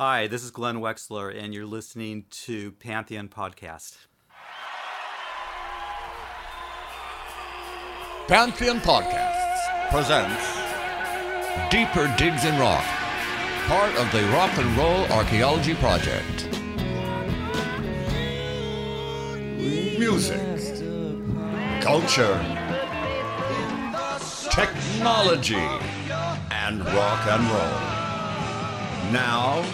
Hi, this is Glenn Wexler, and you're listening to Pantheon Podcast. Pantheon Podcasts presents Deeper Digs in Rock, part of the Rock and Roll Archaeology Project. Music, culture, technology, and rock and roll. Now,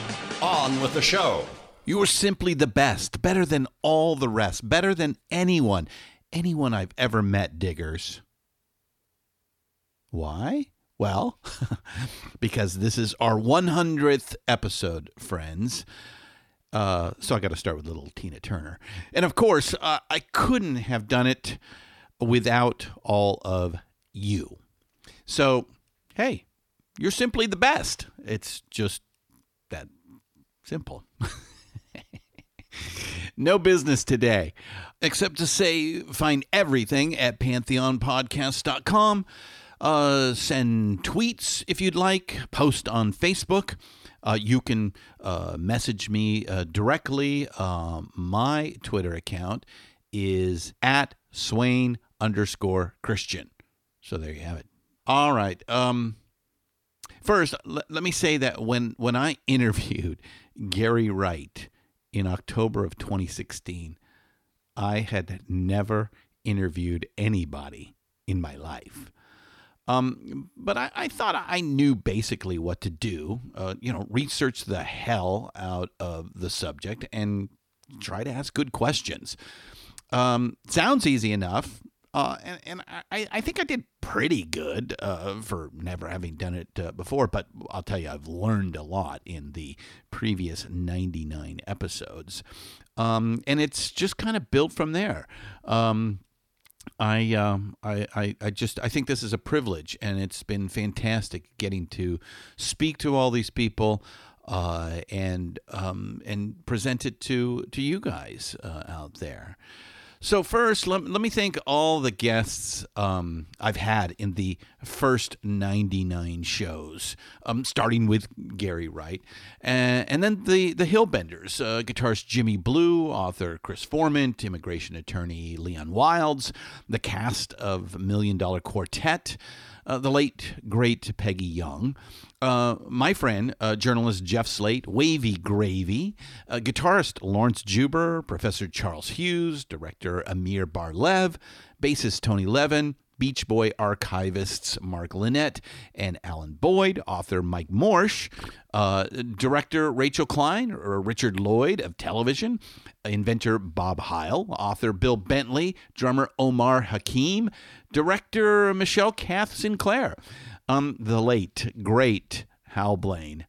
on with the show. You are simply the best, better than all the rest, better than anyone, anyone I've ever met, diggers. Why? Well, because this is our 100th episode, friends. Uh, so I got to start with little Tina Turner. And of course, uh, I couldn't have done it without all of you. So, hey, you're simply the best. It's just simple. no business today, except to say find everything at pantheonpodcast.com. Uh, send tweets if you'd like, post on Facebook. Uh, you can uh, message me uh, directly. Um, my Twitter account is at Swain underscore Christian. So there you have it. All right. Um, first, l- let me say that when when I interviewed Gary Wright in October of 2016, I had never interviewed anybody in my life. Um, but I, I, thought I knew basically what to do. Uh, you know, research the hell out of the subject and try to ask good questions. Um, sounds easy enough. Uh, and, and I, I think I did pretty good uh, for never having done it uh, before, but I'll tell you, I've learned a lot in the previous 99 episodes. Um, and it's just kind of built from there. Um, I, um, I, I, I just, I think this is a privilege, and it's been fantastic getting to speak to all these people, uh, and, um, and present it to, to you guys uh, out there. So first, let, let me thank all the guests um, I've had in the first 99 shows, um, starting with Gary Wright, and, and then the the Hillbenders, uh, guitarist Jimmy Blue, author Chris Formant, immigration attorney Leon Wildes, the cast of Million Dollar Quartet. Uh, the late great Peggy Young, uh, my friend, uh, journalist Jeff Slate, Wavy Gravy, uh, guitarist Laurence Juber, Professor Charles Hughes, director Amir Bar-Lev, bassist Tony Levin, Beach Boy archivists Mark Linett and Alan Boyd, author Mike Morsh, uh, director Rachel Klein or Richard Lloyd of television, inventor Bob Heil, author Bill Bentley, drummer Omar Hakim, director Michelle Kath Sinclair, um, the late, great Hal Blaine,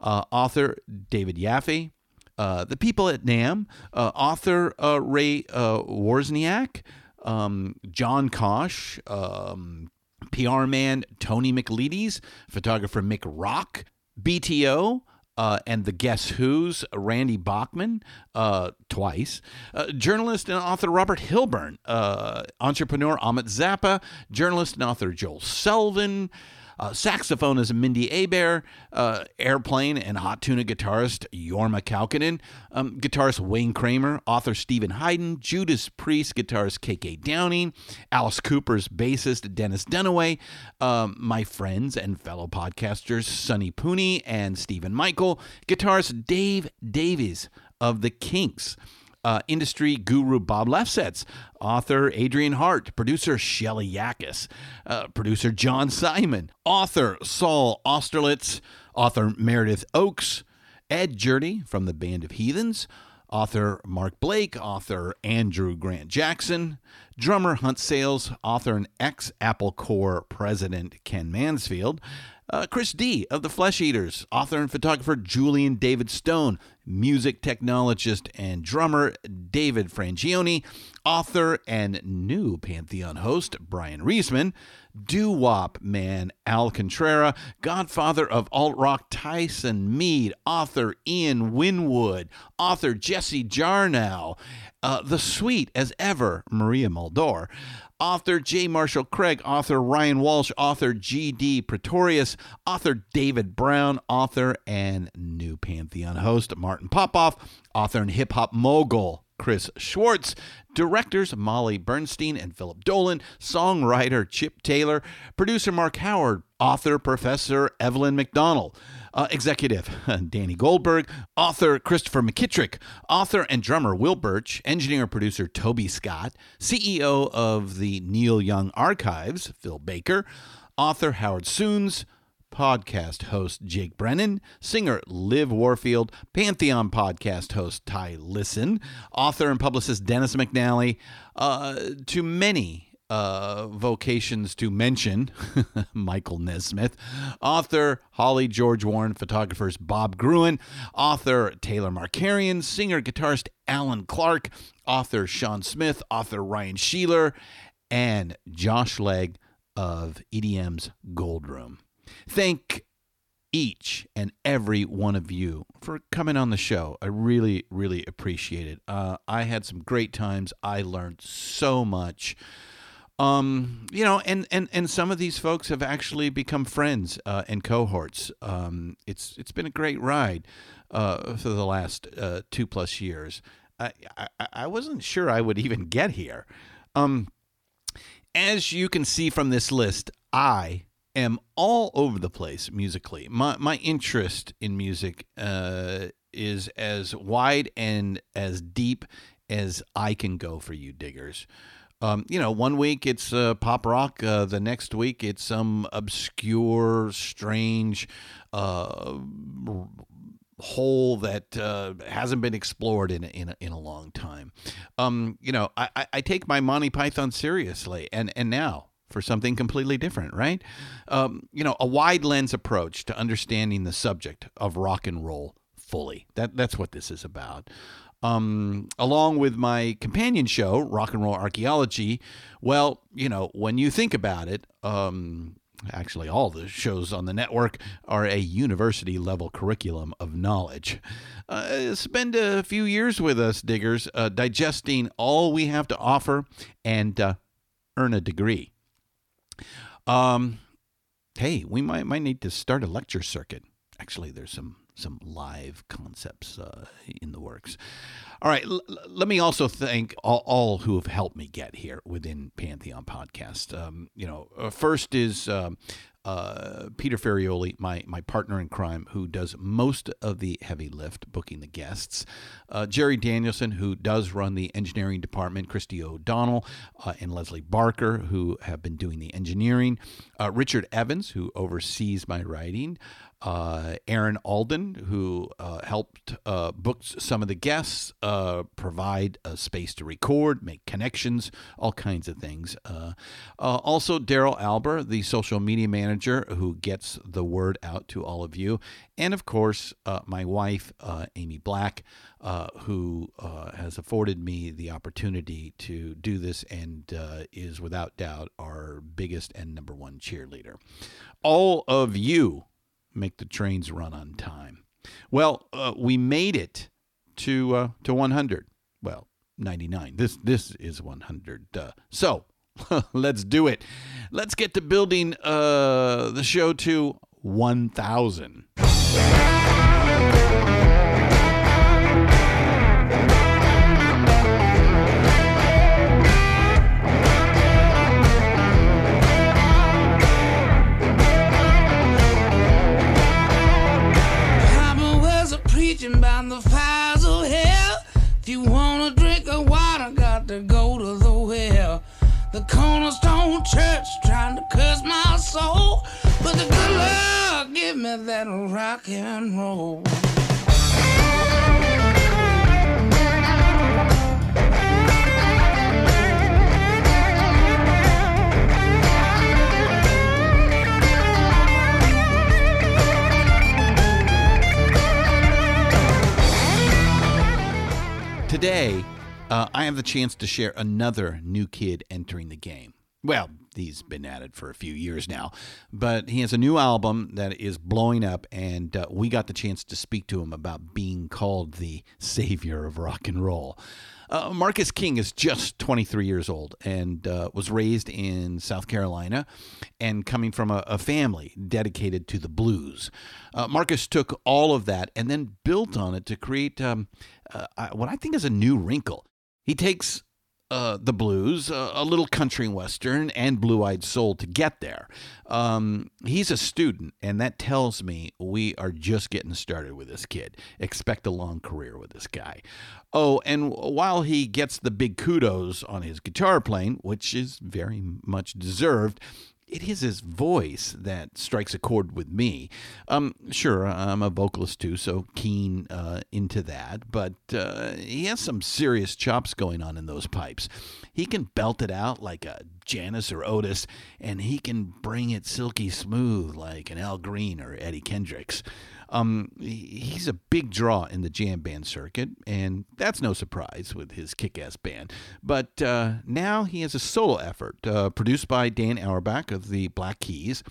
uh, author David Yaffe, uh, the people at NAMM, uh, author uh, Ray uh, Wozniak, um, John Kosh, um, PR man Tony McLedes, photographer Mick Rock, BTO, uh, and the Guess Who's Randy Bachman uh, twice, uh, journalist and author Robert Hilburn, uh, entrepreneur Ahmet Zappa, journalist and author Joel Selvin. Uh, saxophonist Mindi Abair, uh, airplane and hot tuna guitarist Jorma Kaukonen, um, guitarist Wayne Kramer, author Stephen Hayden, Judas Priest guitarist KK Downing, Alice Cooper's bassist Dennis Dunaway, um, my friends and fellow podcasters Sonny Pooney and Stephen Michael, guitarist Dave Davies of the Kinks uh, industry guru Bob Lefsetz, author Adrian Hart, producer Shelly Yakus, uh, producer John Simon, author Saul Austerlitz, author Meredith Ochs, Ed Jurdi from the Band of Heathens, author Mark Blake, author Andrew Grant Jackson, drummer Hunt Sales, author and ex Apple Corps president Ken Mansfield, uh, Chris D of the Flesh Eaters, author and photographer Julian David Stone, music technologist and drummer David Frangioni, author and new Pantheon host Bryan Reesman, doo wop man Al Contrera, godfather of alt rock Tyson Meade, author Ian Winwood, author Jesse Jarnow, uh, the sweet as ever Maria Muldaur, author J. Marshall Craig, author Ryan Walsh, author G.D. Pretorius, author David Brown, author and new Pantheon host Martin Popoff, author and hip hop mogul Chris Schwartz, directors Molly Bernstein and Philip Dolan, songwriter Chip Taylor, producer Mark Howard, author Professor Evelyn McDonnell. Uh, executive Danny Goldberg, author Christopher McKittrick, author and drummer Will Birch, engineer producer Toby Scott, CEO of the Neil Young Archives Phil Baker, author Howard Sounes, podcast host Jake Brennan, singer Liv Warfield, Pantheon podcast host Ty Listen, author and publicist Dennis McNally, uh, to many uh, vocations to mention Michael Nesmith, author Holly George Warren, photographers Bob Gruen, author Taylor Markarian, singer guitarist Alan Clark, author Sean Smith, author Ryan Sheeler, and Josh Legg of EDM's Goldroom. Thank each and every one of you for coming on the show. I really, really appreciate it. Uh, I had some great times. I learned so much. Um, you know, and, and, and some of these folks have actually become friends uh, and cohorts. Um, it's it's been a great ride uh, for the last uh, two plus years. I, I, I wasn't sure I would even get here. Um, as you can see from this list, I am all over the place musically. My my interest in music uh, is as wide and as deep as I can go for you diggers. Um, you know, one week it's uh, pop rock, uh, the next week it's some obscure, strange uh, hole that uh, hasn't been explored in a, in a, in a long time. Um, you know, I, I take my Monty Python seriously, and and now for something completely different, right? Um, you know, a wide lens approach to understanding the subject of rock and roll fully. That that's what this is about. Um, along with my companion show, Rock and Roll Archaeology. Well, you know, when you think about it, um, actually, all the shows on the network are a university level curriculum of knowledge. Uh, spend a few years with us, diggers, uh, digesting all we have to offer and uh, earn a degree. Um, hey, we might might need to start a lecture circuit. Actually, there's some some live concepts uh, in the works. All right, l- let me also thank all, all, who have helped me get here within Pantheon Podcast. Um, you know, uh, first is um, uh, Peter Ferrioli, my my partner in crime, who does most of the heavy lift, booking the guests. Uh, Jerry Danielson, who does run the engineering department. Christy O'Donnell uh, and Leslie Barker, who have been doing the engineering. Uh, Richard Evans, who oversees my writing uh, Aaron Alden, who uh, helped uh, book some of the guests, uh, provide a space to record, make connections, all kinds of things. Uh, uh, also, Daryl Alber, the social media manager, who gets the word out to all of you. And of course, my wife, Amy Black, who has afforded me the opportunity to do this and is without doubt our biggest and number one cheerleader. All of you make the trains run on time. Well, uh, we made it to uh, to 100. Well, 99. This this is 100. Uh, so let's do it. Let's get to building uh, the show to 1,000. The cornerstone church trying to curse my soul, but the good Lord give me that rock and roll. Today, uh, I have the chance to share another new kid entering the game. Well, he's been at it for a few years now. But he has a new album that is blowing up, and uh, we got the chance to speak to him about being called the savior of rock and roll. Uh, Marcus King is just 23 years old and uh, was raised in South Carolina and coming from a, a family dedicated to the blues. Uh, Marcus took all of that and then built on it to create um, uh, what I think is a new wrinkle. He takes uh, the blues, uh, a little country western, and blue eyed soul to get there. Um, he's a student, and that tells me we are just getting started with this kid. Expect a long career with this guy. Oh, and while he gets the big kudos on his guitar playing, which is very much deserved, it is his voice that strikes a chord with me. Um, sure, I'm a vocalist too, so keen uh, into that, but uh, he has some serious chops going on in those pipes. He can belt it out like a Janis or Otis, and he can bring it silky smooth like an Al Green or Eddie Kendricks. Um, he's a big draw in the jam band circuit, and that's no surprise with his kick ass band. But uh, now he has a solo effort uh, produced by Dan Auerbach of the Black Keys.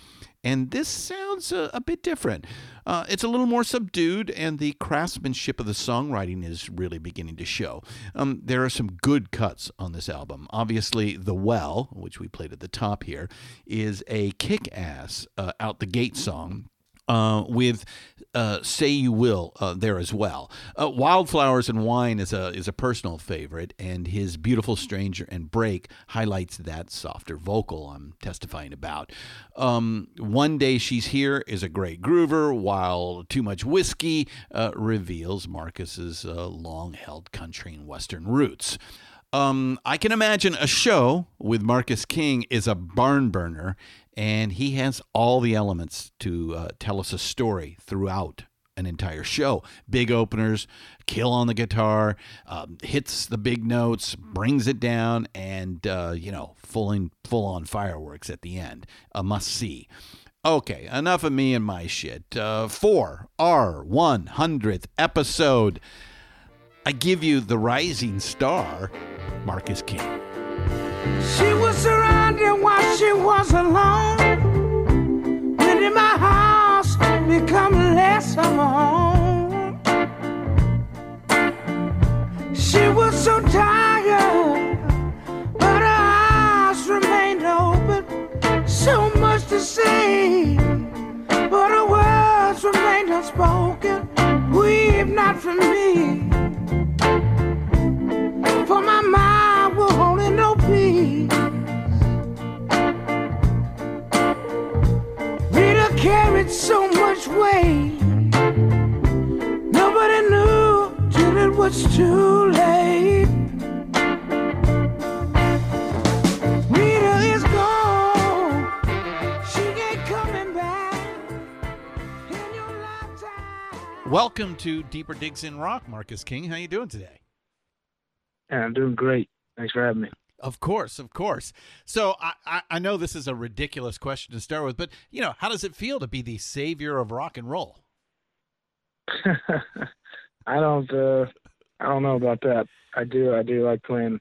And this sounds a, a bit different. Uh, it's a little more subdued, and the craftsmanship of the songwriting is really beginning to show. Um, there are some good cuts on this album. Obviously, The Well, which we played at the top here, is a kick ass uh, out the gate song uh, with uh, "Say You Will" uh, there as well. Uh, "Wildflowers and Wine" is a is a personal favorite, and his "Beautiful Stranger" and "Break" highlights that softer vocal I'm testifying about. Um, "One Day She's Here" is a great groover, while "Too Much Whiskey" uh, reveals Marcus's uh, long-held country and western roots. Um, I can imagine a show with Marcus King is a barn burner, and he has all the elements to uh, tell us a story throughout an entire show. Big openers, kill on the guitar, um, hits the big notes, brings it down, and uh, you know, full in, full on fireworks at the end. A must see. Okay, enough of me and my shit. Uh, for our 100th episode, I give you the rising star, Marcus King. She was surrounded while she was alone. When in my house become less of a home. She was so tired, but her eyes remained open. So much to say, but her words remained unspoken. Weep not for me, for my mind will hold no peace. Carried so much weight. Nobody knew till it was too late. In. Welcome to Deeper Digs in Rock, Marcus King. How you doing today? Yeah, I'm doing great. Thanks for having me. Of course, of course. So I, I, I, know this is a ridiculous question to start with, but you know, how does it feel to be the savior of rock and roll? I don't, uh, I don't know about that. I do, I do like playing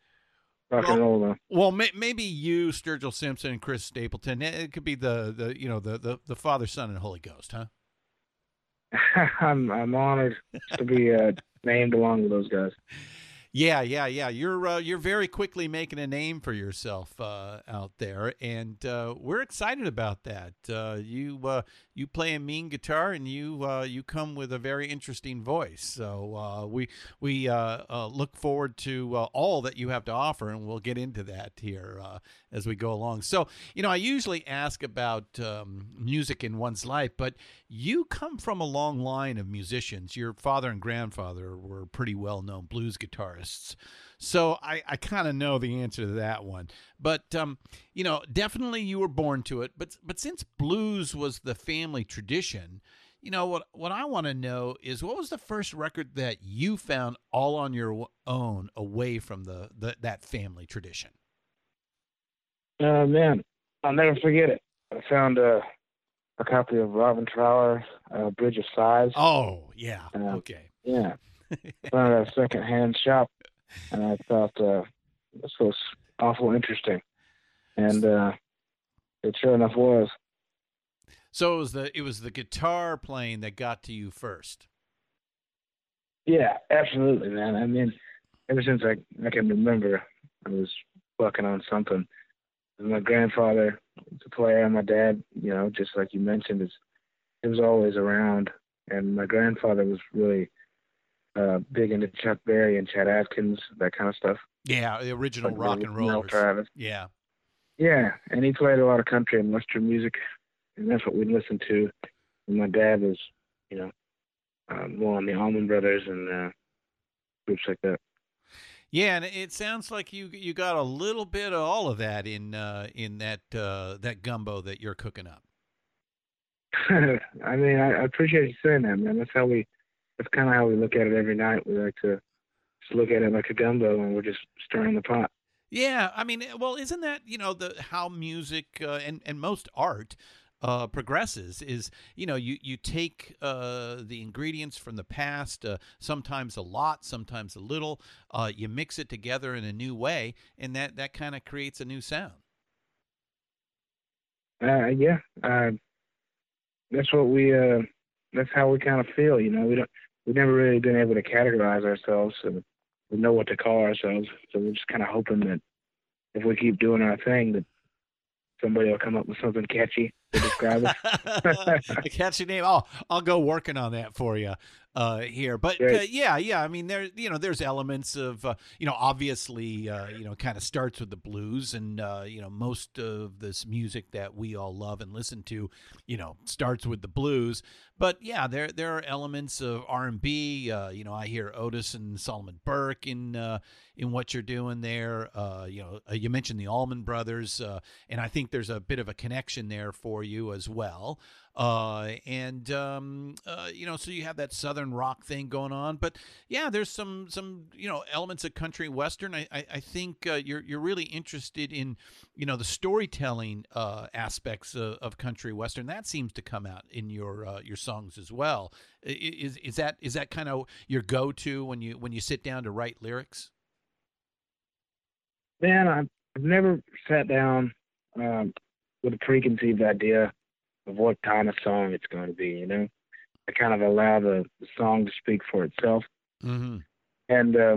rock well, and roll though. Well, may, maybe you, Sturgill Simpson, and Chris Stapleton. It could be the, the, you know, the, the, the Father, Son, and Holy Ghost, huh? I'm, I'm honored to be uh, named along with those guys. Yeah, yeah, yeah. You're uh, you're very quickly making a name for yourself uh, out there, and uh, we're excited about that. Uh, you uh, you play a mean guitar, and you uh, you come with a very interesting voice. So we we look forward to all that you have to offer, and we'll get into that here as we go along. So you know, I usually ask about um, music in one's life, but you come from a long line of musicians. Your father and grandfather were pretty well known blues guitarists So I, I kind of know the answer to that one. But um, you know, definitely you were born to it. But but since blues was the family tradition, you know what what I want to know is what was the first record that you found all on your own away from the, the that family tradition? Uh, man, I'll never forget it. I found a a copy of Robin Trower, uh, Bridge of Sighs. Oh yeah, uh, okay, yeah. Found a secondhand shop, and I thought uh, this was awful interesting. And uh, it sure enough was. So it was the it was the guitar playing that got to you first. Yeah, absolutely, man. I mean, ever since I I can remember, I was working on something. My grandfather was a player, and my dad, you know, just like you mentioned, is he was always around. And my grandfather was really uh, big into Chuck Berry and Chet Atkins, that kind of stuff. Yeah, the original Like rock and rollers. Travis. Yeah. Yeah, and he played a lot of country and western music, and that's what we'd listen to. And my dad was, you know, uh, more on the Allman Brothers and uh, groups like that. Yeah, and it sounds like you you got a little bit of all of that in uh, in that uh, that gumbo that you're cooking up. I mean, I, I appreciate you saying that, man. That's how we, that's kind of how we look at it every night. We like to just look at it like a gumbo, and we're just stirring the pot. Yeah, I mean, eh, well, isn't that you know the how music uh, and and most art uh, progresses is you know you you take uh, the ingredients from the past, uh, sometimes a lot, sometimes a little, uh, you mix it together in a new way, and that that kind of creates a new sound. Uh, yeah, uh, that's what we. That's how we kind of feel. You know, we don't. We've never really been able to categorize ourselves, so we know what to call ourselves. So we're just kind of hoping that if we keep doing our thing, that somebody will come up with something catchy to describe a catchy name. Oh, I'll go working on that for you uh, here. But uh, yeah, yeah. I mean, there, you know, there's elements of, uh, you know, obviously, uh, you know, kind of starts with the blues, and uh, you know, most of this music that we all love and listen to, you know, starts with the blues. But yeah, there there are elements of R and B. Uh, you know, I hear Otis and Solomon Burke in uh, in what you're doing there. Uh, you know, you mentioned the Allman Brothers, uh, and I think there's a bit of a connection there for you as well. Uh, and um, uh, you know, so you have that southern rock thing going on, but yeah, there's some some you know elements of country western. I I, I think uh, you're you're really interested in you know the storytelling uh, aspects of, of country western. That seems to come out in your uh, your songs as well. Is is that is that kind of your go to when you when you sit down to write lyrics? Man, I've, I've never sat down um, with a preconceived idea of what kind of song it's going to be. You know, I kind of allow the, the song to speak for itself, Mm-hmm. and uh,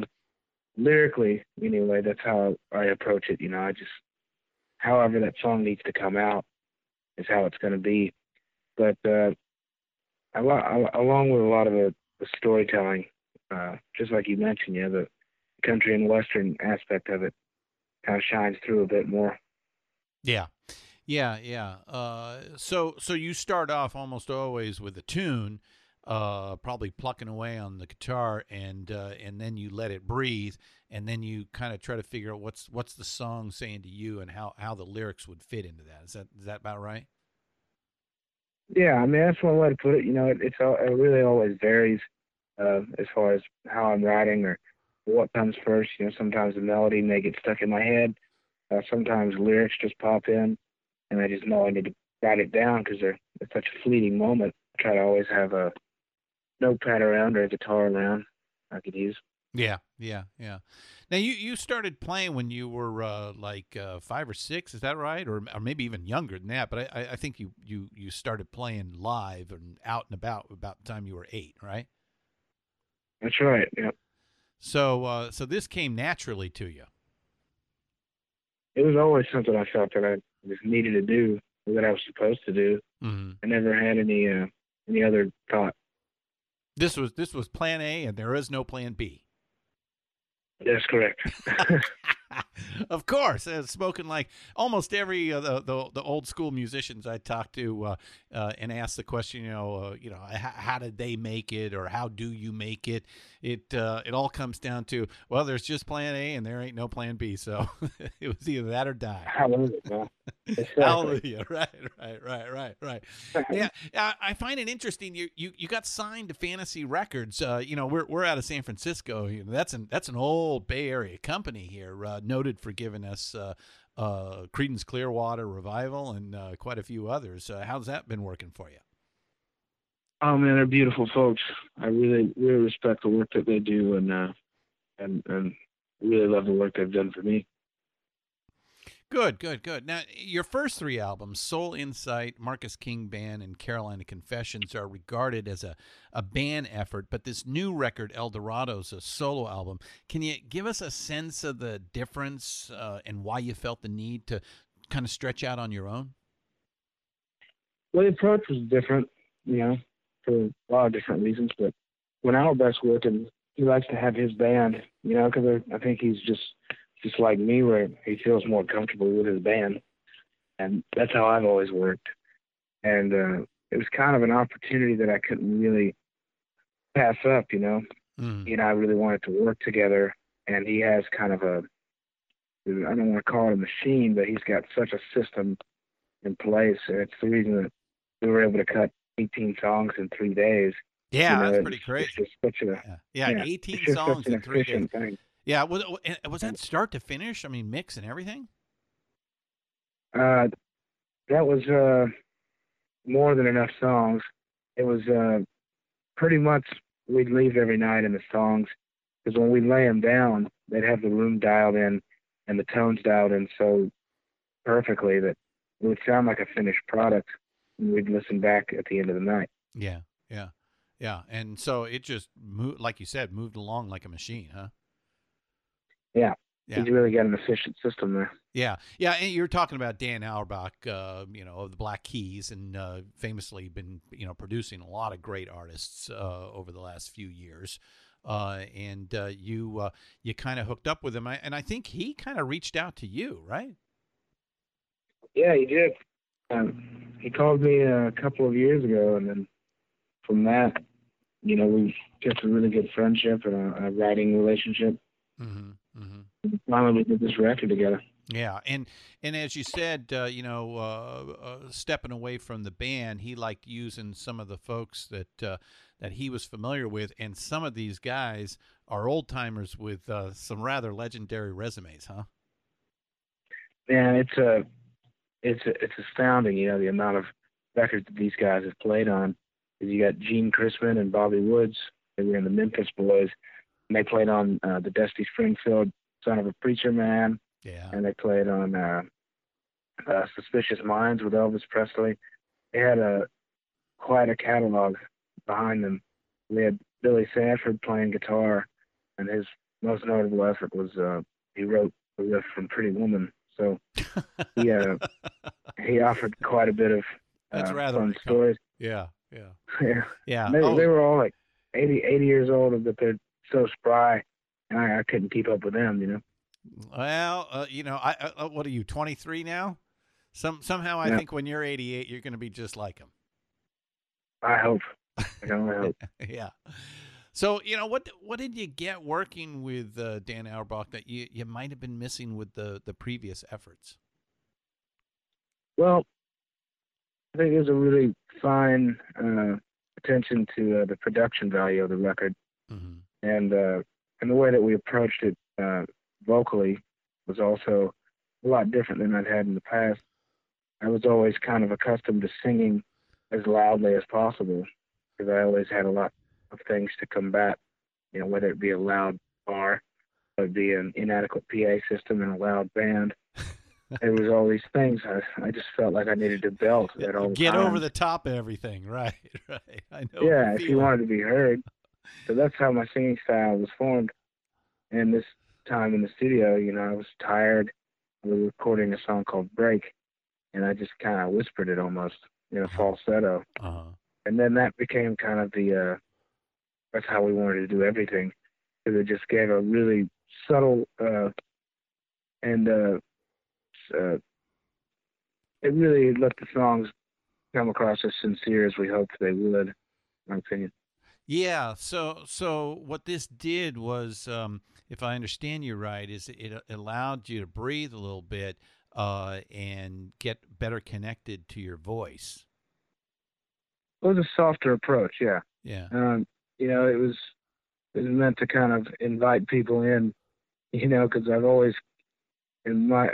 lyrically, anyway, that's how I approach it. You know, I just, however that song needs to come out, is how it's going to be. But uh, a lot, along with a lot of the, the storytelling, uh, just like you mentioned, yeah, the country and western aspect of it kind of shines through a bit more. Yeah. Yeah, yeah. Uh, so so you start off almost always with a tune, uh, probably plucking away on the guitar, and uh, and then you let it breathe, and then you kind of try to figure out what's what's the song saying to you, and how how the lyrics would fit into that. Is that is that about right? Yeah, I mean that's one way to put it. You know, it, it's all, it really always varies uh, as far as how I'm writing or what comes first. You know, sometimes the melody may get stuck in my head. Uh, sometimes lyrics just pop in, and I just know I need to write it down because they're it's such a fleeting moment. I try to always have a notepad around or a guitar around I could use. Yeah, yeah, yeah. Now you you started playing when you were uh, like uh, five or six, is that right, or or maybe even younger than that? But I, I- I think you you you started playing live and out and about about the time you were eight, right? That's right. Yeah, So uh, so this came naturally to you. it was always something I felt that I just needed to do, what I was supposed to do. Mm-hmm. I never had any uh, any other thought. This was this was Plan A, and there is no Plan B. That's correct. of course, uh, spoken like almost every uh, the, the the old school musicians I talked to uh, uh, and asked the question, you know, uh, you know, how, how did they make it, or how do you make it? It uh, it all comes down to well, there's just Plan A, and there ain't no Plan B, so it was either that or die. Exactly. Hallelujah! Right, right, right, right, right. Yeah, I I find it interesting. You you you got signed to Fantasy Records. Uh, you know, we're we're out of San Francisco. You know, that's an that's an old Bay Area company here, uh, noted for giving us uh, uh, Creedence Clearwater Revival and uh, quite a few others. Uh, how's that been working for you? Oh man, they're beautiful folks. I really, really respect the work that they do, and uh, and and really love the work they've done for me. Good, good, good. Now, your first three albums, Soul Insight, Marcus King Band, and Carolina Confessions, are regarded as a, a band effort, but this new record, El Dorado, is a solo album. Can you give us a sense of the difference uh, and why you felt the need to kind of stretch out on your own? Well, the approach was different, you know, for a lot of different reasons. But when Auerbach's working, he likes to have his band, you know, because I think he's just just like me, where he feels more comfortable with his band, and that's how I've always worked. And uh, it was kind of an opportunity that I couldn't really pass up, you know. Mm. He and I really wanted to work together, and he has kind of a I don't want to call it a machine, but he's got such a system in place, and it's the reason that we were able to cut 18 songs in three days. Yeah, You know, that's pretty crazy. It's just such a Yeah, yeah, yeah, 18 it's just songs in three days. thing. Yeah, was, was that start to finish? I mean, mix and everything? Uh, that was uh, more than enough songs. It was uh, pretty much we'd leave every night in the songs because when we lay them down, they'd have the room dialed in and the tones dialed in so perfectly that it would sound like a finished product. And we'd listen back at the end of the night. Yeah, yeah, yeah. And so it just moved, like you said, moved along like a machine, huh? Yeah. Yeah. He's really got an efficient system there. Yeah, yeah. And you're talking about Dan Auerbach, uh, you know, of the Black Keys, and uh, famously been, you know, producing a lot of great artists uh, over the last few years. Uh, and uh, you uh, you kind of hooked up with him, and I think he kind of reached out to you, right? Yeah, he did. Um, he called me a couple of years ago, and then from that, you know, we just a really good friendship and a, a writing relationship. Mm-hmm. Mm-hmm. Finally, we did this record together. Yeah, and and as you said, uh, you know, uh, uh, stepping away from the band, he liked using some of the folks that uh, that he was familiar with, and some of these guys are old timers with uh, some rather legendary resumes, huh? Man, it's a, it's a, it's astounding. You know, the amount of records that these guys have played on. you got Gene Chrisman and Bobby Woods. They were in the Memphis Boys, and they played on uh, the Dusty Springfield "Son of a Preacher Man." Yeah, and they played on uh, uh, Suspicious Minds with Elvis Presley. They had a quite a catalog behind them. We had Billy Sanford playing guitar, and his most notable effort was uh, he wrote the riff from Pretty Woman. So he uh, he offered quite a bit of That's uh, rather fun stories. yeah, yeah, yeah, yeah. they, Oh, they were all like 80, 80 years old, but they're so spry, and I, I couldn't keep up with them. You know. well, uh, you know, I, uh, what are you, twenty three now? Some somehow I Yeah. think when you're eighty eight, you're going to be just like him. I hope. I hope. yeah. So you know what what did you get working with uh, Dan Auerbach that you, you might have been missing with the the previous efforts? Well, I think there's a really fine uh, attention to uh, the production value of the record. And uh, and the way that we approached it uh, vocally was also a lot different than I'd had in the past. I was always kind of accustomed to singing as loudly as possible because I always had a lot of things to combat, you know, whether it be a loud bar, or it be an inadequate PA system and a loud band. there was all these things. I, I just felt like I needed to belt at all Get times. over the top of everything, right? Right. I know. yeah, if you wanted to be heard. So that's how my singing style was formed. And this time in the studio, you know, I was tired. We were recording a song called Break, and I just kind of whispered it almost in a falsetto. Uh-huh. And then that became kind of the, uh, that's how we wanted to do everything. Because it just gave a really subtle, uh, and, uh, uh, it really let the songs come across as sincere as we hoped they would, in my opinion. Yeah. So so what this did was, um, if I understand you right, is it allowed you to breathe a little bit uh, and get better connected to your voice. It was a softer approach, yeah. Yeah. Um, you know, it was it was meant to kind of invite people in, you know, because I've always, in my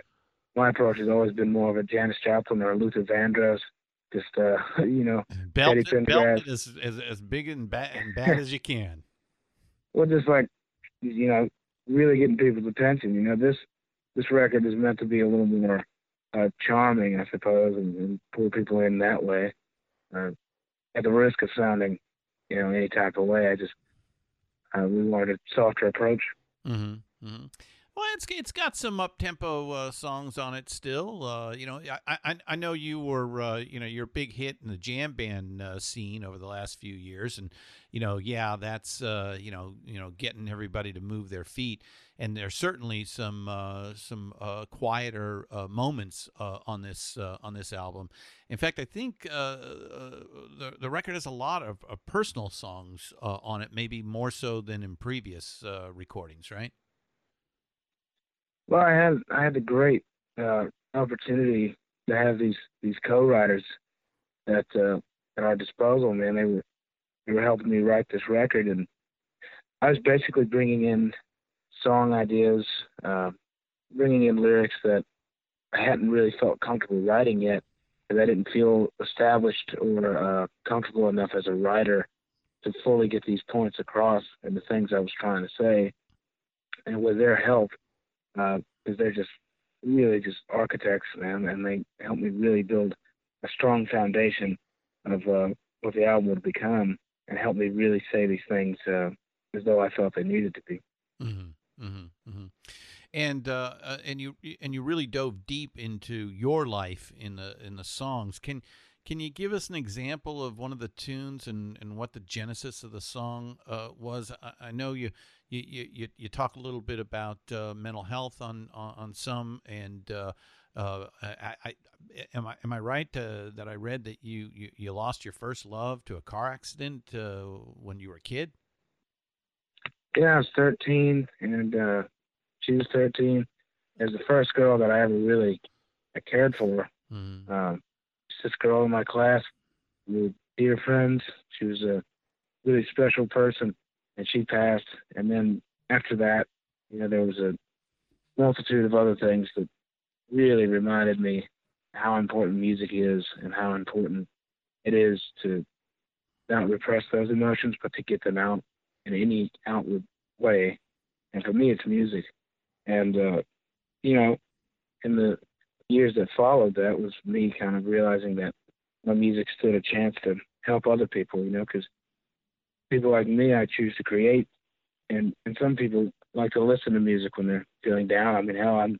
my approach has always been more of a Janis Joplin or a Luther Vandross, just uh, you know, Belt it, belt it as, as as big and bad and bad as you can. well, just like you know, really getting people's attention. You know, this this record is meant to be a little more uh, charming, I suppose, and, and pull people in that way. Uh, at the risk of sounding, you know, any type of way, I just uh, we wanted a softer approach. Mm-hmm. Mm-hmm. Well, it's it's got some up tempo uh, songs on it still. Uh, you know, I, I I know you were uh, you know your big hit in the jam band uh, scene over the last few years, and you know, yeah, that's uh, you know you know getting everybody to move their feet. And there's certainly some uh, some quieter moments on this on this album. In fact, I think the the record has a lot of, of personal songs on it, maybe more so than in previous recordings, right? Well, I had I had the great uh, opportunity to have these these co-writers at uh, at our disposal. Man, they were they were helping me write this record, and I was basically bringing in song ideas, uh, bringing in lyrics that I hadn't really felt comfortable writing yet, because I didn't feel established or uh, comfortable enough as a writer to fully get these points across and the things I was trying to say. And with their help, because uh, they're just really just architects, man, and they help me really build a strong foundation of uh, what the album would become, and help me really say these things uh, as though I felt they needed to be. Mm-hmm, mm-hmm, mm-hmm. And uh, uh, and you and you really dove deep into your life in the in the songs. Can can you give us an example of one of the tunes and, and what the genesis of the song uh, was? I, I, know you, you you you talk a little bit about uh, mental health on, on, on some, and uh, uh I, I, am I am I right uh, that I read that you, you, you lost your first love to a car accident uh, when you were a kid? Yeah, I was 13, and she was 13. It was the first girl that I ever really I cared for. Mm-hmm. Um, this girl in my class. We were dear friends. She was a really special person, and she passed. And then after that, you know, there was a multitude of other things that really reminded me how important music is and how important it is to not repress those emotions, but to get them out in any outward way. And for me, it's music. And, uh, you know, in the years that followed that was me kind of realizing that my music stood a chance to help other people, you know, because people like me, I choose to create, and and some people like to listen to music when they're feeling down. I mean, hell, I'm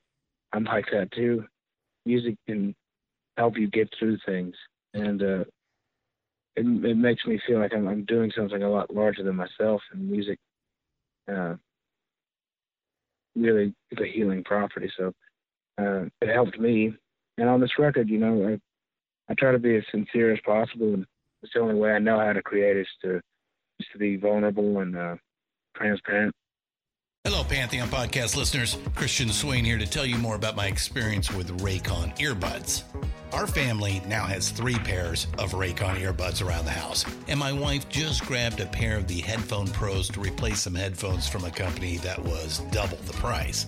I'm like that too. Music can help you get through things, and uh, it it makes me feel like I'm I'm doing something a lot larger than myself, and music uh, really is a healing property. So uh, it helped me. And on this record, you know, I, I try to be as sincere as possible, and it's the only way I know how to create is to just to be vulnerable and uh, transparent. Hello, Pantheon podcast listeners. Christian Swain here to tell you more about my experience with Raycon earbuds. Our family now has three pairs of Raycon earbuds around the house, and my wife just grabbed a pair of the Headphone Pros to replace some headphones from a company that was double the price.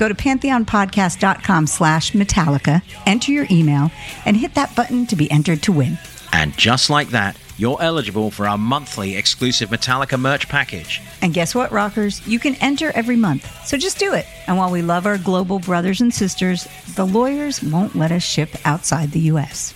Go to pantheonpodcast.com slash Metallica, enter your email, and hit that button to be entered to win. And just like that, you're eligible for our monthly exclusive Metallica merch package. And guess what, rockers? You can enter every month. So just do it. And while we love our global brothers and sisters, the lawyers won't let us ship outside the U.S.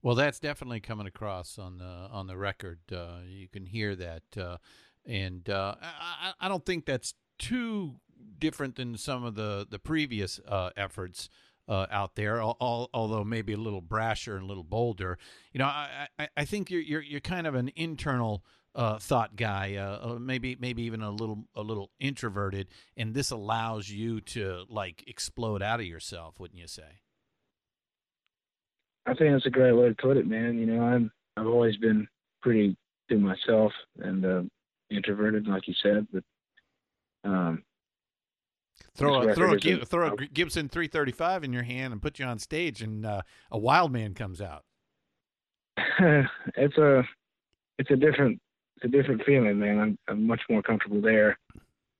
Well, that's definitely coming across on the on the record. Uh, you can hear that, uh, and uh, I, I don't think that's too different than some of the the previous uh, efforts uh, out there. Although maybe a little brasher and a little bolder. You know, I, I, I think you're, you're you're kind of an internal uh, thought guy, uh, maybe maybe even a little a little introverted, and this allows you to like explode out of yourself, wouldn't you say? I think that's a great way to put it, man. You know, I'm I've always been pretty to myself and uh, introverted, like you said, but um, throw a throw a, throw a Gibson 335 in your hand and put you on stage, and uh, a wild man comes out. it's a it's a different it's a different feeling, man. I'm I'm much more comfortable there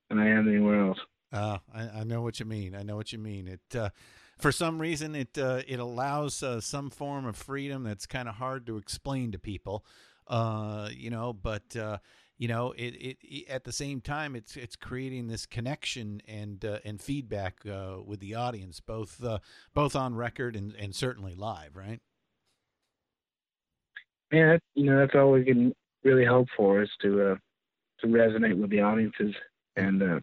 than I am anywhere else. Uh, I, I know what you mean. I know what you mean. It uh, for some reason it uh, it allows uh, some form of freedom that's kind of hard to explain to people. Uh, you know, but uh, you know, it, it, it, at the same time it's it's creating this connection and uh, and feedback uh, with the audience, both both on record and, and certainly live, right? Yeah, you know that's all we can really hope for is to to resonate with the audiences and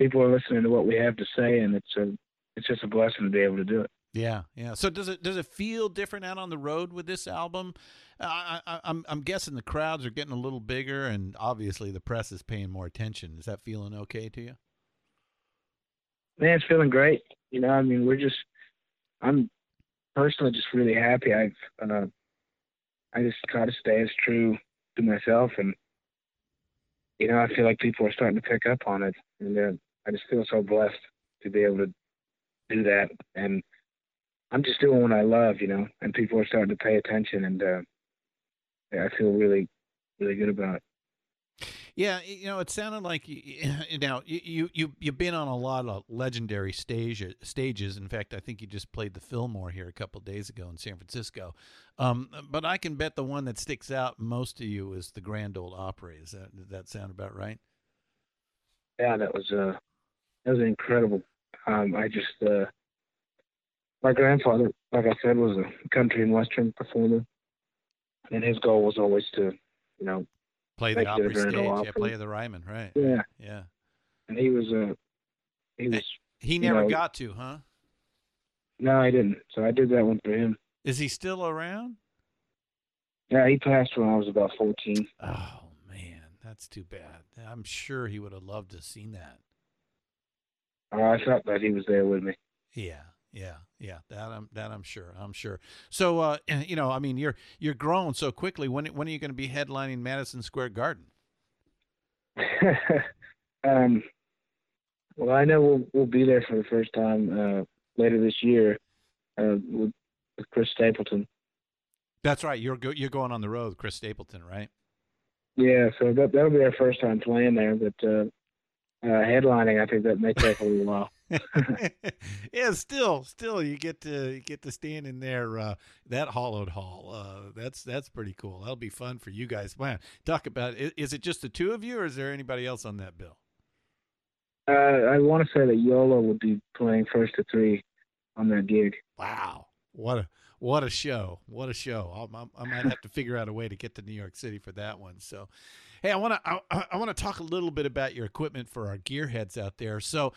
people are listening to what we have to say, and it's a it's just a blessing to be able to do it. Yeah, yeah. So does it does it feel different out on the road with this album? I, I, I'm I'm guessing the crowds are getting a little bigger, and obviously the press is paying more attention. Is that feeling okay to you? Man, it's feeling great. You know, I mean, we're just I'm personally just really happy. I've uh, I just try to stay as true to myself, and you know, I feel like people are starting to pick up on it, and uh, I just feel so blessed to be able to do that. And I'm just doing what I love, you know, and people are starting to pay attention, and uh, I feel really, really good about it. Yeah, you know, it sounded like you, now you you you've been on a lot of legendary stage stages. In fact, I think you just played the Fillmore here a couple days ago in San Francisco. Um, but I can bet the one that sticks out most to you is the Grand Ole Opry. Is that does that sound about right? Yeah, that was uh that was incredible. Um, I just uh, my grandfather, like I said, was a country and western performer, and his goal was always to, you know, play the Opry stage, Opry. yeah, play the Ryman, right? Yeah, yeah. And he was a, uh, he was. He never know, got to, huh? No, I didn't. So I did that one for him. Is he still around? Yeah, he passed when I was about fourteen. Oh man, that's too bad. I'm sure he would have loved to have seen that. Oh, I felt that he was there with me. Yeah, yeah, yeah. That I'm that I'm sure. I'm sure. So, uh, you know, I mean, you're you're growing so quickly. When when are you going to be headlining Madison Square Garden? um, well, I know we'll we'll be there for the first time uh, later this year uh, with, with Chris Stapleton. That's right. You're go, you're going on the road with Chris Stapleton, right? Yeah, so that that'll be our first time playing there. But uh, uh, headlining, I think that may take a little while. yeah, still, still, you get to you get to stand in there uh, that hollowed hall. Uh, that's that's pretty cool. That'll be fun for you guys. Man, talk about is, is it just the two of you, or is there anybody else on that bill? Uh, I want to say that Yola would be playing first to three on that gig. Wow, what a what a show! What a show! I, I might have to figure out a way to get to New York City for that one. So, Hey, I want to I, I want to talk a little bit about your equipment for our gearheads out there. So,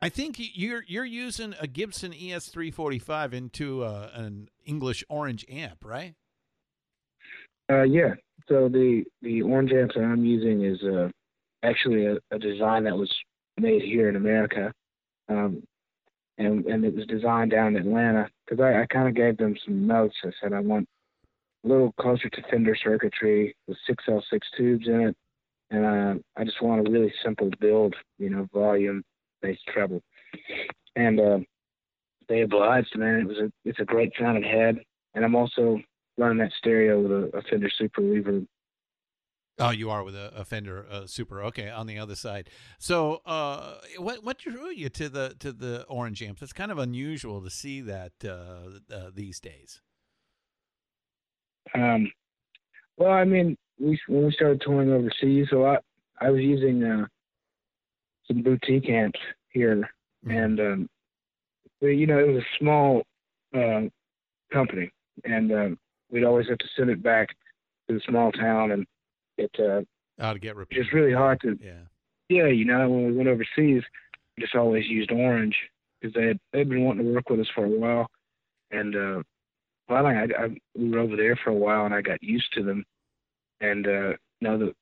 I, think you're you're using a Gibson ES345 into uh, an English orange amp, right? Uh, yeah. So the the orange amp that I'm using is uh, actually a, a design that was made here in America. Um, and and it was designed down in Atlanta because I, I kind of gave them some notes. I said I want a little closer to Fender circuitry with six L six tubes in it, and uh, I just want a really simple build, you know, volume treble, and uh, they obliged, man. It was a it's a great sounding head, and I'm also running that stereo with a, a Fender Super Reverb. Oh, you are with a, a Fender uh, Super. Okay, on the other side. So, uh, what what drew you to the to the orange amps? It's kind of unusual to see that uh, uh these days. Um, well, I mean, we when we started touring overseas, so I I was using uh, some boutique amps here, mm-hmm. and um, you know, it was a small uh, company, and um, we'd always have to send it back to the small town, and it uh, to get. It's really hard to. Yeah. Yeah, you know, when we went overseas, we just always used Orange because they had they'd been wanting to work with us for a while, and uh, finally, I, I we were over there for a while, and I got used to them, and uh, you know the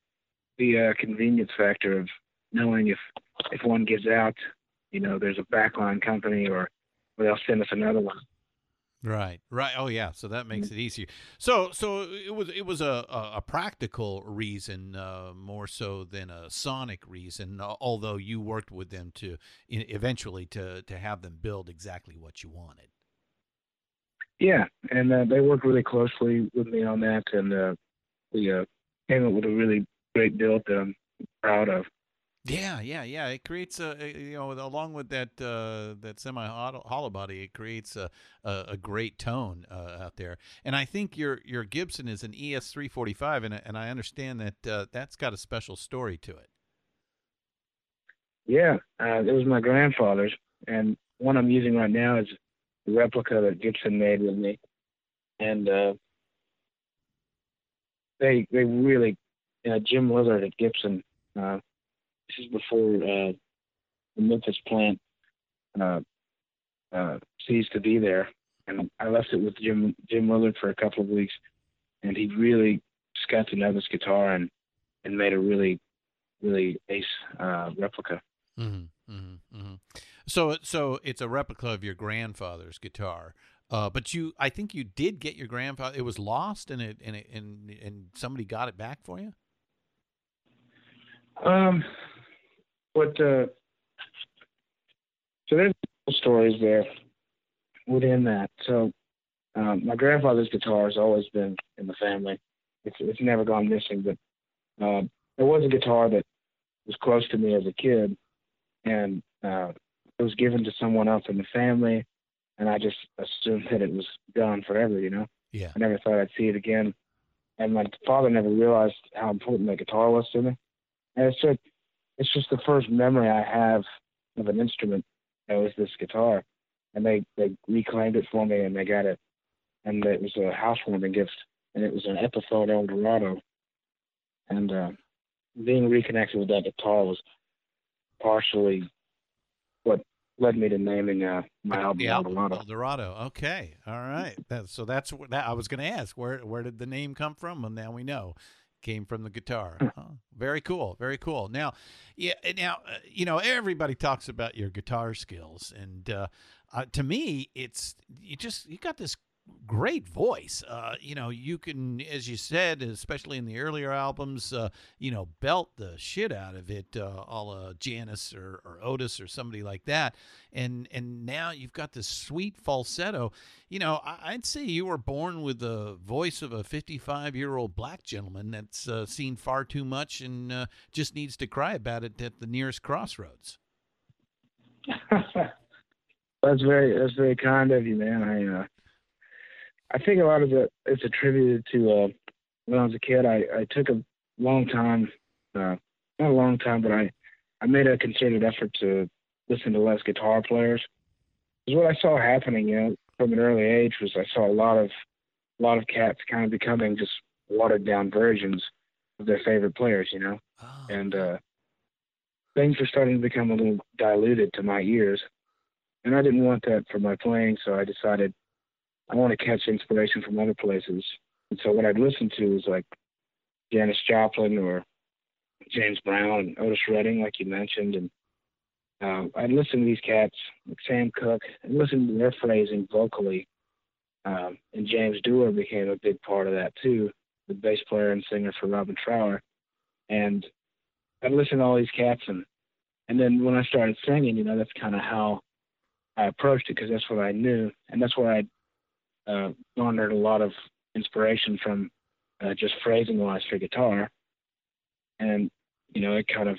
the uh, convenience factor of knowing if if one gives out, you know, there's a backline company or or they'll send us another one. Right, right. Oh, yeah. So that makes mm-hmm. it easier. So, so it was it was a a, a practical reason uh, more so than a sonic reason. Although you worked with them to eventually to to have them build exactly what you wanted. Yeah, and uh, they worked really closely with me on that, and uh, we uh, came up with a really great build that I'm proud of. Yeah, yeah, yeah. It creates a, you know along with that uh, that semi hollow body, it creates a a, a great tone uh, out there. And I think your your Gibson is an ES three forty five, and and I understand that uh, that's got a special story to it. Yeah, uh, it was my grandfather's, and one I'm using right now is a replica that Gibson made with me, and uh, they they really uh, Jim Lillard at Gibson. This is before uh, the Memphis plant uh, uh, ceased to be there, and I left it with Jim Jim Lillard for a couple of weeks, and he really just got to know this guitar and and made a really really ace uh, replica. Mm-hmm, mm-hmm, mm-hmm. So so it's a replica of your grandfather's guitar. Uh, but you, I think you did get your grandfather. It was lost, and it and it, and and somebody got it back for you. Um, what uh, so there's stories there within that. So um, my grandfather's guitar has always been in the family. It's it's never gone missing. But uh, there was a guitar that was close to me as a kid, and uh, it was given to someone else in the family, and I just assumed that it was gone forever. You know. Yeah. I never thought I'd see it again, and my father never realized how important that guitar was to me. And it's just it's just the first memory I have of an instrument that was this guitar. And they, they reclaimed it for me and they got it. And it was a housewarming gift. And it was an Epiphone Eldorado. And uh, being reconnected with that guitar was partially what led me to naming uh, my album the album Eldorado. Eldorado. Okay, all right. That, so that's what that, I was going to ask. Where where did the name come from? And now we know came from the guitar. Oh, very cool, very cool. Now, yeah, now uh, you know everybody talks about your guitar skills, and uh, uh, to me, it's you just you got this great voice. Uh, you know, you can, as you said, especially in the earlier albums, uh, you know, belt the shit out of it, uh, uh, Janis or, or Otis or somebody like that. And and now you've got this sweet falsetto. You know, I, would say you were born with the voice of a 55 year old black gentleman that's uh, seen far too much and uh, just needs to cry about it at the nearest crossroads. that's very that's very kind of you, man. I uh, I think a lot of it is attributed to uh, when I was a kid. I, I took a long time, uh, not a long time, but I, I made a concerted effort to listen to less guitar players. Because what I saw happening, you know, from an early age was I saw a lot of, a lot of cats kind of becoming just watered down versions of their favorite players, you know, oh. and uh, things were starting to become a little diluted to my ears, and I didn't want that for my playing, so I decided I want to catch inspiration from other places. And so what I'd listen to was like Janis Joplin or James Brown and Otis Redding, like you mentioned, and uh, I'd listen to these cats, like Sam Cooke, and listen to their phrasing vocally. Um, and James Dewar became a big part of that too, the bass player and singer for Robin Trower. And I'd listen to all these cats, and and then when I started singing, you know, that's kind of how I approached it because that's what I knew, and that's where I uh, garnered a lot of inspiration from uh, just phrasing wise for guitar. And you know, it kind of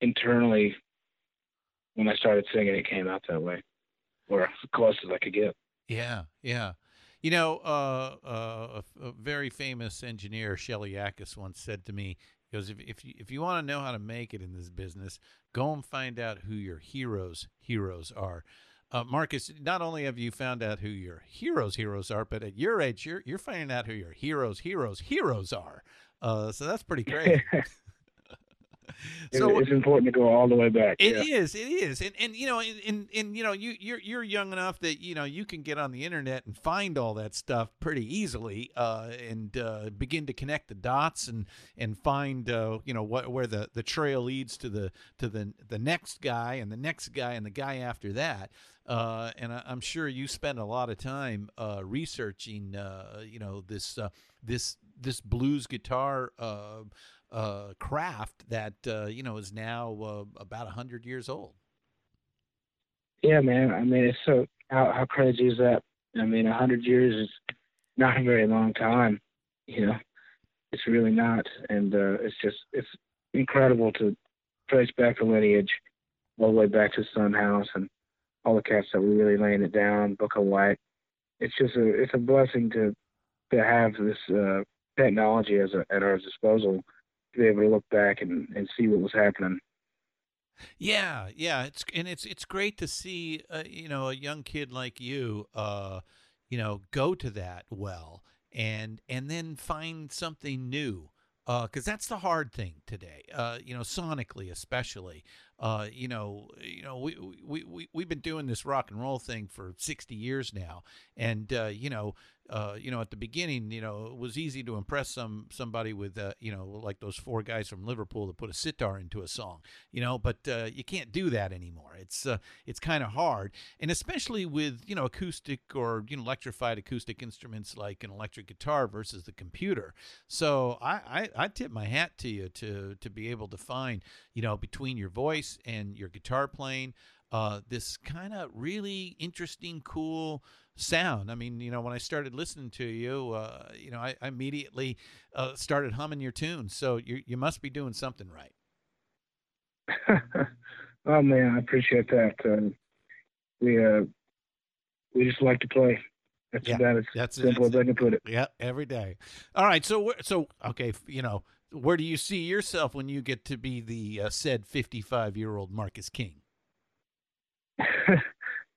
internally, when I started singing, it came out that way, or as close as I could get. Yeah, yeah. You know, uh, uh, a, a, very famous engineer, Shelly Yakus, once said to me, he goes, if, if you, if you want to know how to make it in this business, go and find out who your heroes' heroes are. Uh, Marcus, not only have you found out who your heroes' heroes are, but at your age, you're you're finding out who your heroes' heroes' heroes are. Uh, so that's pretty great. so it's important to go all the way back. It yeah. is, it is, and and you know, and, and you know, you you're you're young enough that you know you can get on the internet and find all that stuff pretty easily, uh, and uh, begin to connect the dots and and find uh, you know what where the the trail leads to the to the the next guy and the next guy and the guy after that. Uh, and I, am sure you spend a lot of time uh, researching, uh, you know, this uh, this this blues guitar uh, uh, craft that you know is now about hundred years old. Yeah, man. I mean, it's so how how crazy is that? I mean, hundred years is not a very long time. You know, it's really not, and it's just it's incredible to trace back the lineage all the way back to Son House and all the cats that were really laying it down. Booker White. It's just a it's a blessing to to have this uh, technology as a, at our disposal to be able to look back and, and see what was happening. Yeah, yeah, it's and it's it's great to see uh, you know a young kid like you, uh, you know, go to that well and and then find something new because uh, that's the hard thing today. Uh, you know, sonically especially. Uh, you know, you know, we we we we've been doing this rock and roll thing for sixty years now, and uh, you know, uh, you know, at the beginning, you know, it was easy to impress some somebody with, uh, you know, like those four guys from Liverpool that put a sitar into a song, you know, but uh, you can't do that anymore. It's uh, it's kind of hard, and especially with you know acoustic or you know electrified acoustic instruments like an electric guitar versus the computer. So I I, I tip my hat to you to to be able to find you know between your voice and your guitar playing. Uh, this kind of really interesting, cool sound. I mean, you know, when I started listening to you, uh, you know, I, I immediately uh, started humming your tunes. So you you must be doing something right. oh man, I appreciate that. Uh, we uh, we just like to play. That's yeah, about as that's, simple that's, as I can put it. Yeah, every day. All right, so so okay, you know, where do you see yourself when you get to be the uh, said fifty-five-year-old Marcus King?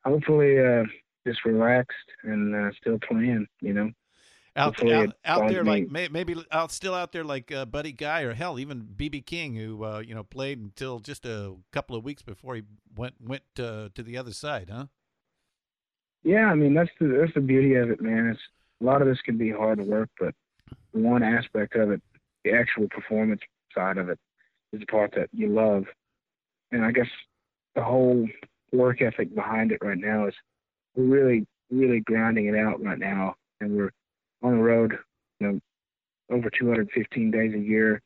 Hopefully, uh, just relaxed and uh, still playing. You know, out out, out there me. like maybe out still out there like uh, Buddy Guy or hell even BB King who uh, you know played until just a couple of weeks before he went went uh, to the other side, huh? Yeah, I mean that's the that's the beauty of it, man. It's a lot of this can be hard work, but one aspect of it, the actual performance side of it, is the part that you love. And I guess the whole work ethic behind it right now is we're really, really grinding it out right now, and we're on the road, you know, over 215 days a year,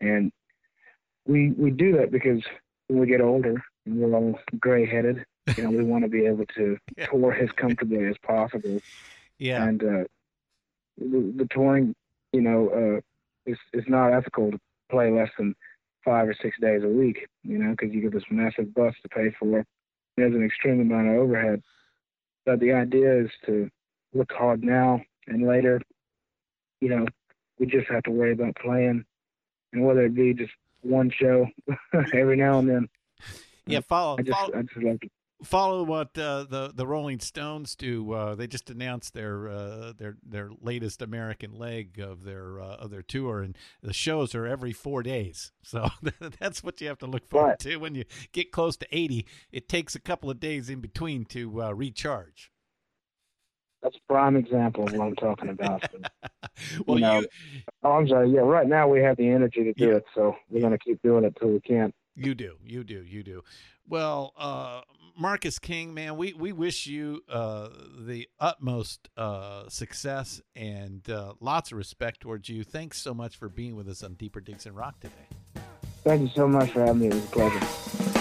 and we we do that because when we get older and we're all gray-headed, you know, we want to be able to yeah. tour as comfortably as possible. Yeah, and uh, the, the touring, you know, uh, is is not ethical to play less than five or six days a week, you know, because you get this massive bus to pay for. There's an extreme amount of overhead. But the idea is to look hard now and later. You know, we just have to worry about playing, and whether it be just one show every now and then. Yeah, follow. I just, follow. I just like to follow what uh, the the Rolling Stones do. Uh, they just announced their uh, their their latest American leg of their uh, of their tour, and the shows are every four days. So that's what you have to look forward right. to when you get close to eighty. It takes a couple of days in between to uh, recharge. That's a prime example of what I'm talking about. well, you, know, you, oh, I'm sorry. Yeah, right now we have the energy to do yeah. it, so we're going to keep doing it till we can't. You do, you do, you do. Well, uh, Marcus King, man, we we wish you uh, the utmost uh, success and uh, lots of respect towards you. Thanks so much for being with us on Deeper Digs in Rock today. Thank you so much for having me. It was a pleasure.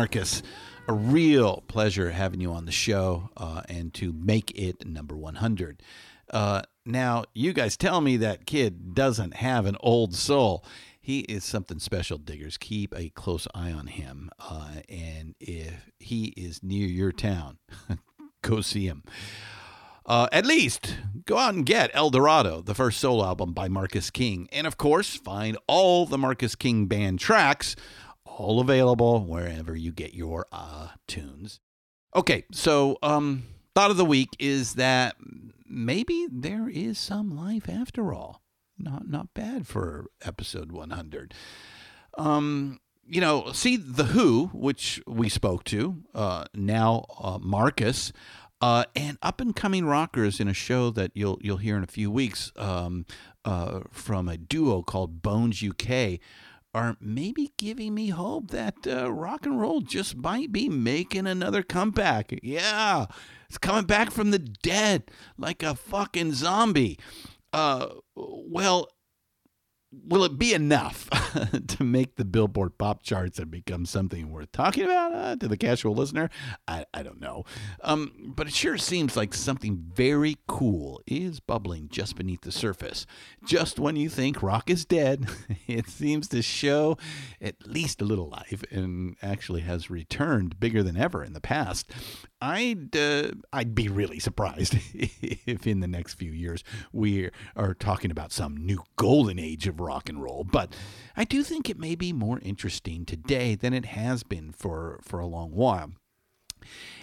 Marcus. A real pleasure having you on the show uh, and to make it number 100. Uh, now, you guys tell me that kid doesn't have an old soul. He is something special, diggers. Keep a close eye on him. Uh, and if he is near your town, go see him. Uh, at least go out and get El Dorado, the first solo album by Marcus King. And of course, find all the Marcus King band tracks, all available wherever you get your uh, tunes. Okay, so um, thought of the week is that maybe there is some life after all. Not not bad for episode 100. Um, you know, see the Who, which we spoke to, uh, now uh, Marcus, uh, and up and coming rockers in a show that you'll you'll hear in a few weeks um, uh, from a duo called Bones UK. Are maybe giving me hope that uh, rock and roll just might be making another comeback. Yeah, it's coming back from the dead like a fucking zombie. Uh, well, will it be enough to make the Billboard pop charts and become something worth talking about uh, to the casual listener? I, I don't know. Um, but it sure seems like something very cool is bubbling just beneath the surface. Just when you think rock is dead, it seems to show at least a little life and actually has returned bigger than ever in the past. I'd uh, I'd be really surprised if in the next few years we are talking about some new golden age of rock and roll. But I do think it may be more interesting today than it has been for for a long while.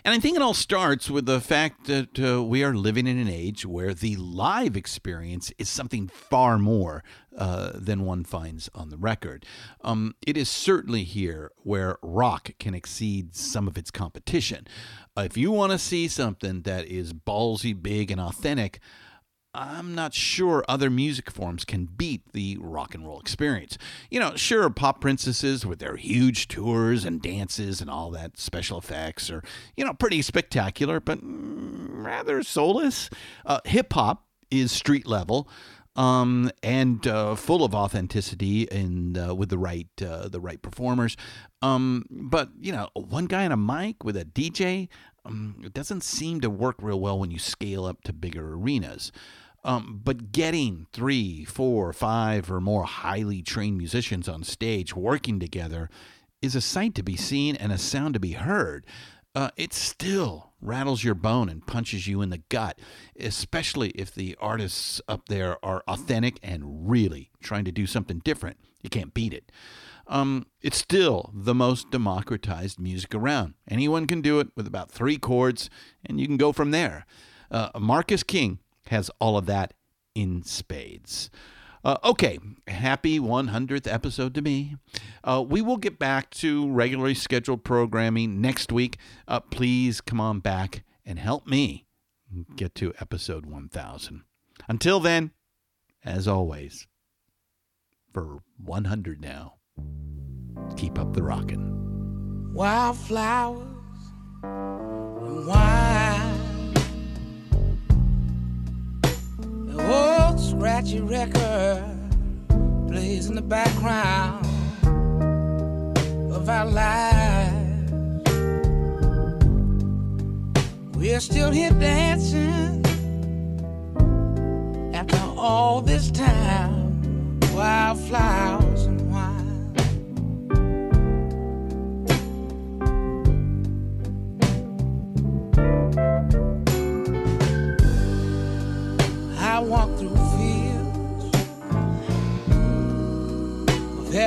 And I think it all starts with the fact that uh, we are living in an age where the live experience is something far more uh, than one finds on the record. Um, it is certainly here where rock can exceed some of its competition. Uh, if you want to see something that is ballsy, big, and authentic, I'm not sure other music forms can beat the rock and roll experience. You know, sure, pop princesses with their huge tours and dances and all that special effects are, you know, pretty spectacular, but mm, rather soulless. Uh, Hip hop is street level. Um, and uh, full of authenticity and uh, with the right uh, the right performers, um, but you know one guy on a mic with a DJ um, it doesn't seem to work real well when you scale up to bigger arenas. Um, but getting three, four, five, or more highly trained musicians on stage working together is a sight to be seen and a sound to be heard. Uh, it still rattles your bone and punches you in the gut, especially if the artists up there are authentic and really trying to do something different. You can't beat it. Um, it's still the most democratized music around. Anyone can do it with about three chords, and you can go from there. Uh, Marcus King has all of that in spades. Uh, okay, happy 100th episode to me. Uh, we will get back to regularly scheduled programming next week. Uh, please come on back and help me get to episode 1000. Until then, as always, for 100 now, keep up the rockin'. wildflowers and. Scratchy record plays in the background. of our lives. We're still here dancing after all this time. Wildflowers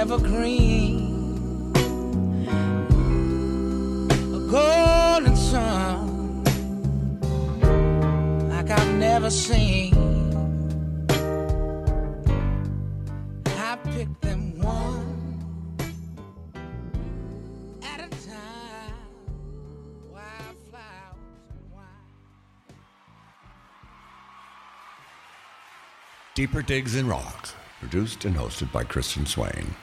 evergreen, a golden sun like I've never seen. Deeper Digs in Rock, produced and hosted by Christian Swain.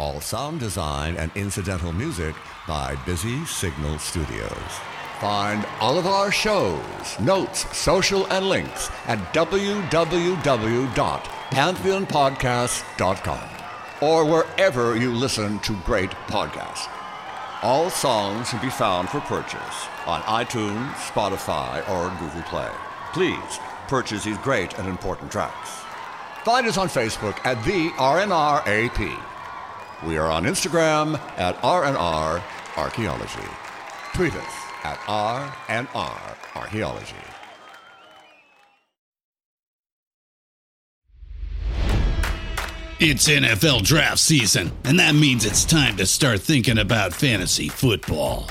All sound design and incidental music by Busy Signal Studios. Find all of our shows, notes, social, and links at www.pantheonpodcast.com or wherever you listen to great podcasts. All songs can be found for purchase on iTunes, Spotify, or Google Play. Please purchase these great and important tracks. Find us on Facebook at the RNRAP. We are on Instagram at R&R Archaeology. Tweet us at R&R Archaeology. It's NFL draft season, and that means it's time to start thinking about fantasy football.